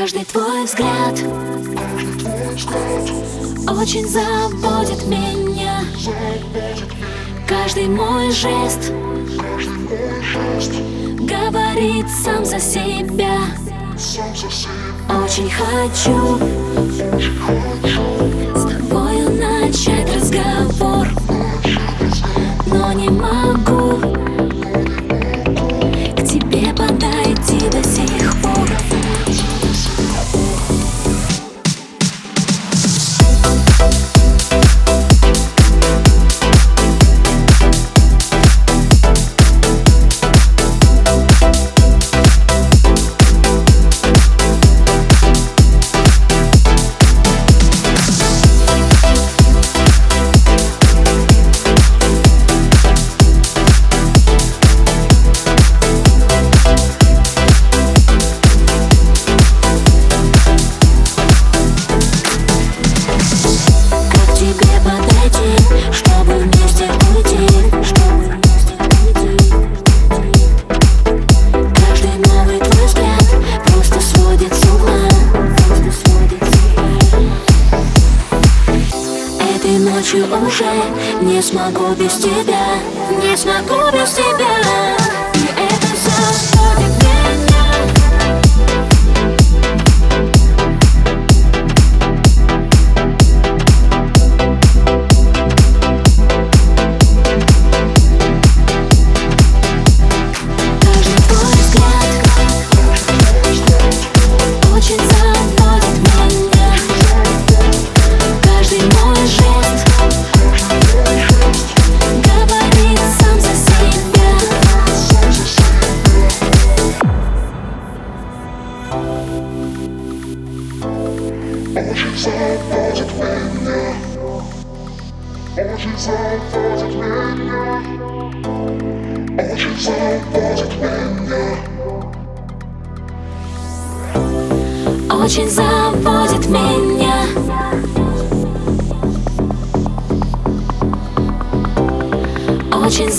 Каждый твой взгляд очень заводит меня. Каждый мой жест говорит сам за себя. Очень хочу с тобою начать разговор, но не могу ночью уже не смогу без тебя, не смогу без тебя. Очень заводит меня Очень заводит меня Очень заводит меня Очень заводит меня. Очень